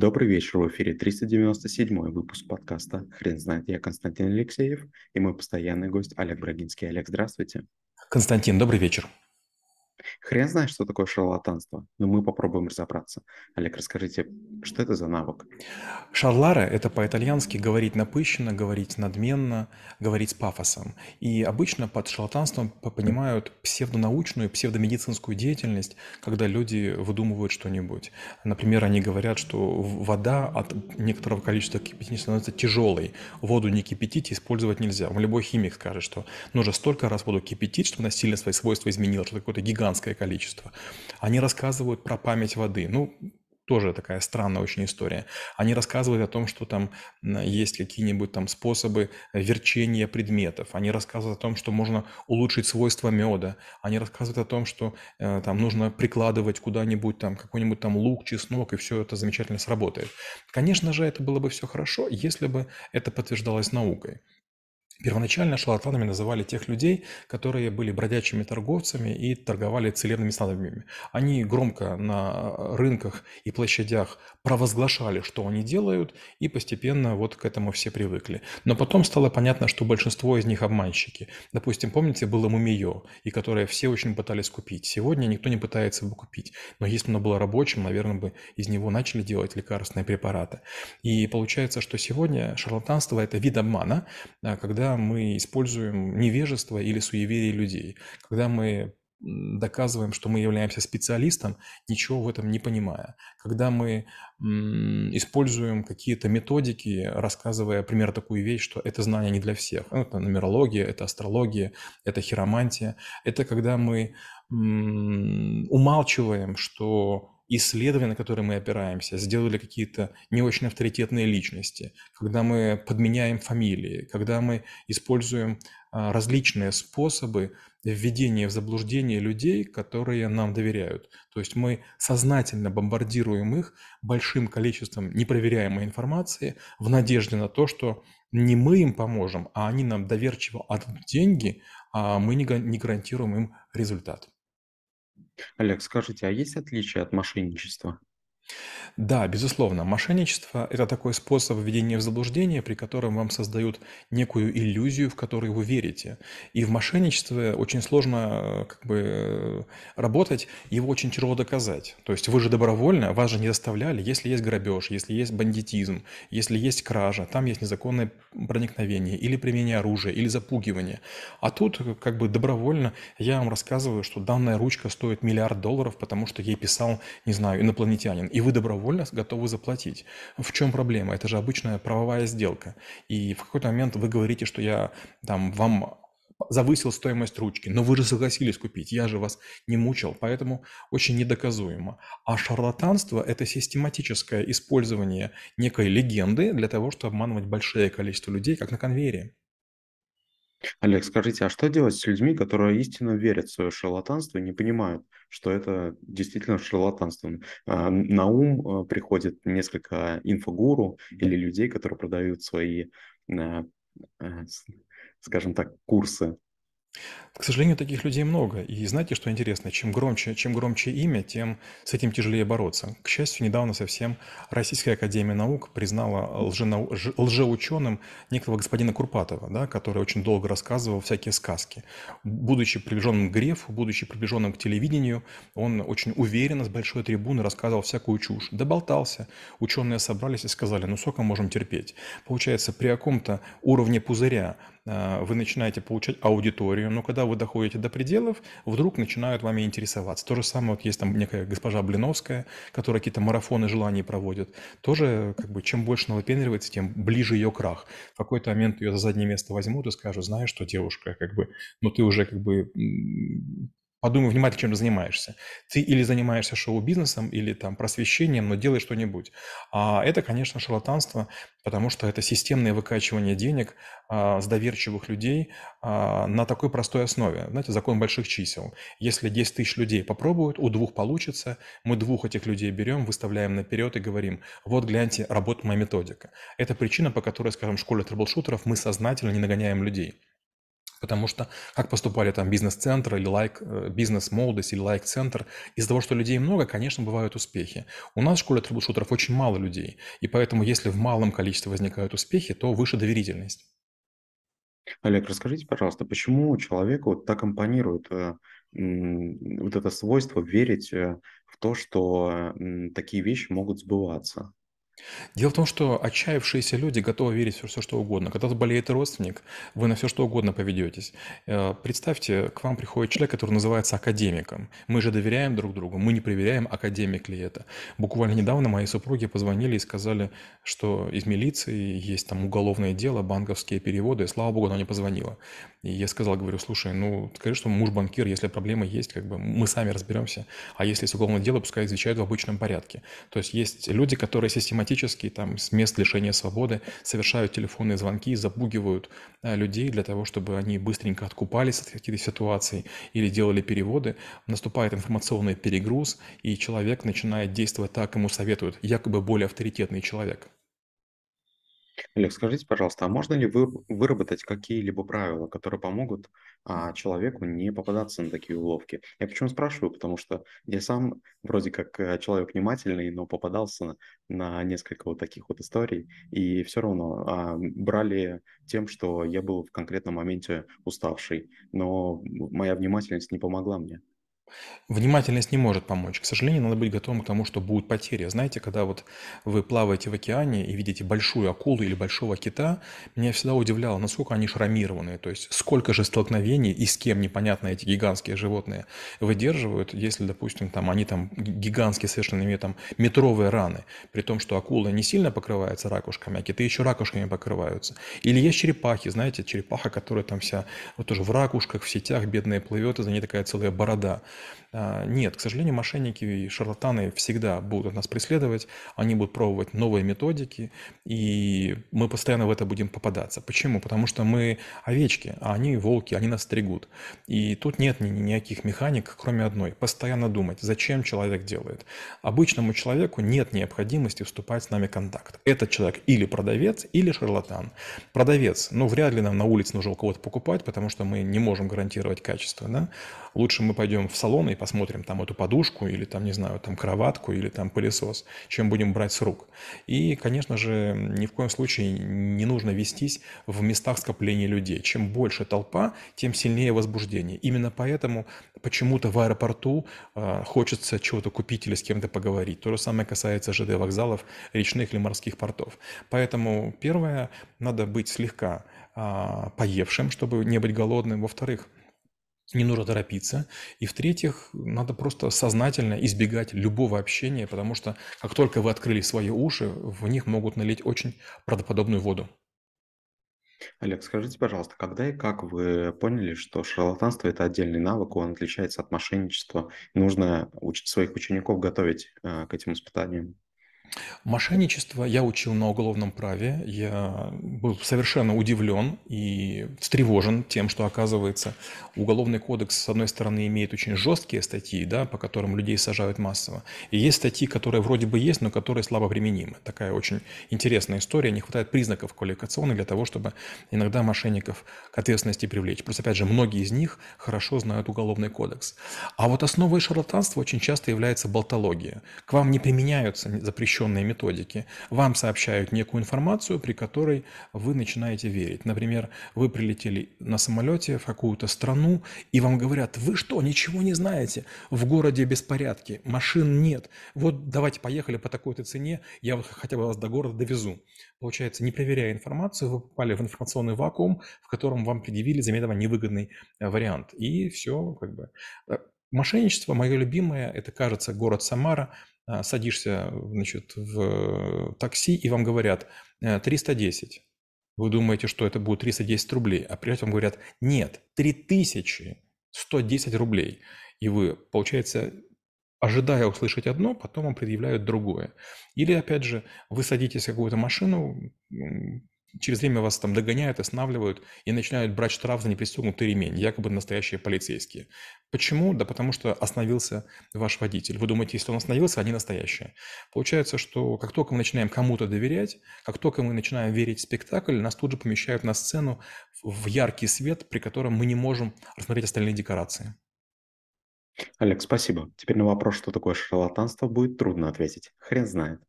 Добрый вечер, в эфире 397 выпуск подкаста «Хрен знает». Я Константин Алексеев и мой постоянный гость Олег Брагинский. Олег, здравствуйте. Константин, добрый вечер. Хрен знает, что такое шарлатанство, но мы попробуем разобраться. Олег, расскажите, что это за навык? Шарларе – это по-итальянски говорить напыщенно, говорить надменно, говорить с пафосом. И обычно под шарлатанством понимают псевдонаучную, псевдомедицинскую деятельность, когда люди выдумывают что-нибудь. Например, они говорят, что вода от некоторого количества кипятения становится тяжелой. Воду не кипятить, использовать нельзя. Любой химик скажет, что нужно столько раз воду кипятить, чтобы она сильно свои свойства изменила. Это какое-то гигантское количество. Они рассказывают про память воды. Ну, тоже такая странная очень история. Они рассказывают о том, что там есть какие-нибудь там способы верчения предметов. Они рассказывают о том, что можно улучшить свойства меда. Они рассказывают о том, что э, там нужно прикладывать куда-нибудь там какой-нибудь там лук, чеснок, и все это замечательно сработает. Конечно же, это было бы все хорошо, если бы это подтверждалось наукой. Первоначально шарлатанами называли тех людей, которые были бродячими торговцами и торговали целебными снадобьями. Они громко на рынках и площадях провозглашали, что они делают, и постепенно вот к этому все привыкли. Но потом стало понятно, что большинство из них обманщики. Допустим, помните, было мумиё, и которое все очень пытались купить. Сегодня никто не пытается его купить. Но если бы оно было рабочим, наверное, бы из него начали делать лекарственные препараты. И получается, что сегодня шарлатанство – это вид обмана, а, когда мы используем невежество или суеверие людей, когда мы доказываем, что мы являемся специалистом, ничего в этом не понимая. Когда мы используем какие-то методики, рассказывая, например, такую вещь, что это знание не для всех. Ну, это нумерология, это астрология, это хиромантия. Это когда мы умалчиваем, что исследования, на которые мы опираемся, сделали какие-то не очень авторитетные личности, когда мы подменяем фамилии, когда мы используем а, различные способы введения в заблуждение людей, которые нам доверяют. То есть мы сознательно бомбардируем их большим количеством непроверяемой информации в надежде на то, что не мы им поможем, а они нам доверчиво отдадут деньги, а мы не гарантируем им результат. Олег, скажите, а есть отличия от мошенничества? Да, безусловно, мошенничество– это такой способ введения в заблуждение, при котором вам создают некую иллюзию, в которую вы верите. И в мошенничестве очень сложно э, как бы, э, работать, его очень тяжело доказать. То есть вы же добровольно, вас же не заставляли, если есть грабеж, если есть бандитизм, если есть кража, там есть незаконное проникновение или применение оружия, или запугивание. А тут э, как бы добровольно я вам рассказываю, что данная ручка стоит миллиард долларов, потому что ей писал, не знаю, инопланетянин. И вы добровольно добровольно готовы заплатить. В чем проблема? Это же обычная правовая сделка. И в какой-то момент вы говорите, что я там вам завысил стоимость ручки, но вы же согласились купить, я же вас не мучил, поэтому очень недоказуемо. А шарлатанство – это систематическое использование некой легенды для того, чтобы обманывать большое количество людей, как на конвейере. Олег, скажите, а что делать с людьми, которые истинно верят в свое шарлатанство и не понимают, что это действительно шарлатанство? А, на ум а, приходит несколько инфогуру или людей, которые продают свои, а, скажем так, курсы к сожалению, таких людей много. И знаете, что интересно? Чем громче, чем громче имя, тем с этим тяжелее бороться. К счастью, недавно совсем Российская Академия Наук признала лженау... лжеученым некого господина Курпатова, да, который очень долго рассказывал всякие сказки. Будучи приближенным к Грефу, будучи приближенным к телевидению, он очень уверенно с большой трибуны рассказывал всякую чушь. Доболтался. Ученые собрались и сказали, ну сколько можем терпеть. Получается, при каком-то уровне пузыря а, вы начинаете получать аудиторию, но когда вы доходите до пределов, вдруг начинают вами интересоваться. То же самое, вот есть там некая госпожа Блиновская, которая какие-то марафоны желаний проводит. Тоже, как бы, чем больше она выпендривается, тем ближе ее крах. В какой-то момент ее за заднее место возьмут и скажут, знаешь что, девушка, как бы, ну ты уже как бы Подумай внимательно, чем ты занимаешься. Ты или занимаешься шоу-бизнесом, или там просвещением, но делай что-нибудь. А это, конечно, шарлатанство, потому что это системное выкачивание денег а, с доверчивых людей а, на такой простой основе. Знаете, закон больших чисел. Если 10 тысяч людей попробуют, у двух получится, мы двух этих людей берем, выставляем наперед и говорим, вот гляньте, работает моя методика. Это причина, по которой, скажем, в школе трэблшутеров мы сознательно не нагоняем людей. Потому что как поступали там бизнес-центры или лайк, э, бизнес-молодость или лайк-центр, из-за того, что людей много, конечно, бывают успехи. У нас в школе трэблшутеров очень мало людей, и поэтому если в малом количестве возникают успехи, то выше доверительность. Олег, расскажите, пожалуйста, почему человеку так импонирует э, вот это свойство верить э, в то, что такие вещи могут сбываться? Дело в том, что отчаявшиеся люди готовы верить в все, что угодно. Когда болеет родственник, вы на все, что угодно поведетесь. Э, представьте, к вам приходит человек, который называется академиком. Мы же доверяем друг другу, мы не проверяем, академик ли это. Буквально недавно моей супруге позвонили и сказали, что из милиции есть там уголовное дело, банковские переводы. Слава богу, она не позвонила. И я сказал, говорю, слушай, ну скажи, что муж банкир, если проблема есть, как бы мы сами разберемся. А если есть уголовное дело, пускай изучают в обычном порядке. То есть есть люди, которые систематически там с мест лишения свободы совершают телефонные звонки, запугивают э, людей для того, чтобы они быстренько откупались от каких-то ситуаций или делали переводы. Наступает информационный перегруз, и человек начинает действовать так, ему советуют, якобы более авторитетный человек. Олег, скажите, пожалуйста, а можно ли вы, выработать какие-либо правила, которые помогут а, человеку не попадаться на такие уловки? Я почему спрашиваю, потому что я сам вроде как э, человек внимательный, но попадался на, на несколько вот таких вот историй, и все равно а, брали тем, что я был в конкретном моменте уставший, но моя внимательность не помогла мне. Внимательность не может помочь. К сожалению, надо быть готовым к тому, что будут потери. Знаете, когда вот вы плаваете в океане и видите большую акулу или большого кита, меня всегда удивляло, насколько они шрамированные. То есть сколько же столкновений и с кем непонятно эти гигантские животные выдерживают, если, допустим, там они там гигантские совершенно имеют там метровые раны, при том, что акула не сильно покрывается ракушками, а киты еще ракушками покрываются. Или есть черепахи, знаете, черепаха, которая там вся вот тоже в ракушках, в сетях бедная плывет, и за ней такая целая борода. А, нет, к сожалению, мошенники и шарлатаны всегда будут нас преследовать, они будут пробовать новые методики, и мы постоянно в это будем попадаться. Почему? Потому что мы овечки, а они волки, они нас стригут. И тут нет никаких механик, кроме одной. Постоянно думать, зачем человек делает. Обычному человеку нет необходимости вступать с нами в контакт. Этот человек или продавец, или шарлатан. Продавец, ну, вряд ли нам на улице нужно у кого-то покупать, потому что мы не можем гарантировать качество, да? Лучше мы пойдем в салон и посмотрим там эту подушку или там, не знаю, там кроватку или там пылесос, чем будем брать с рук. И, конечно же, ни в коем случае не нужно вестись в местах скопления людей. Чем больше толпа, тем сильнее возбуждение. Именно поэтому почему-то в аэропорту э, хочется чего-то купить или с кем-то поговорить. То же самое касается ЖД вокзалов, речных или морских портов. Поэтому первое, надо быть слегка э, поевшим, чтобы не быть голодным. Во-вторых, не нужно торопиться. И в-третьих, надо просто сознательно избегать любого общения, потому что как только вы открыли свои уши, в них могут налить очень правдоподобную воду. Олег, скажите, пожалуйста, когда и как вы поняли, что шарлатанство– это отдельный навык, он отличается от мошенничества, нужно своих учеников готовить э, к этим испытаниям? Мошенничество я учил на уголовном праве. Я был совершенно удивлен и встревожен тем, что, оказывается, уголовный кодекс, с одной стороны, имеет очень жесткие статьи, да, по которым людей сажают массово. И есть статьи, которые вроде бы есть, но которые слабо применимы. Такая очень интересная история. Не хватает признаков квалификационных для того, чтобы иногда мошенников к ответственности привлечь. Плюс, опять же, многие из них хорошо знают уголовный кодекс. А вот основой шарлатанства очень часто является болтология. К вам не применяются запрещенные запрещенные методики. Вам сообщают некую информацию, при которой вы начинаете верить. Например, вы прилетели на самолете в какую-то страну, и вам говорят, вы что, ничего не знаете? В городе беспорядки, машин нет. Вот давайте поехали по такой-то цене, я хотя бы вас до города довезу. Получается, не проверяя информацию, вы попали в информационный вакуум, в котором вам предъявили заметно невыгодный э, вариант. И все, как бы. Э, мошенничество, мое любимое, это, кажется, город Самара – садишься, значит, в такси, и вам говорят 310. Э, Вы думаете, что это будет 310 рублей, а при этом говорят, нет, 3110 рублей. И вы, получается, ожидая услышать одно, потом вам предъявляют другое. Или, опять же, вы садитесь в какую-то машину, через время вас там догоняют, останавливают и начинают брать штраф за непристегнутый ремень, якобы настоящие полицейские. Почему? Да потому что остановился ваш водитель. Вы думаете, если он остановился, они настоящие. Получается, что как только мы начинаем кому-то доверять, как только мы начинаем верить в спектакль, нас тут же помещают на сцену в яркий свет, при котором мы не можем рассмотреть остальные декорации. Олег, спасибо. Теперь на вопрос, что такое шарлатанство, будет трудно ответить. Хрен знает.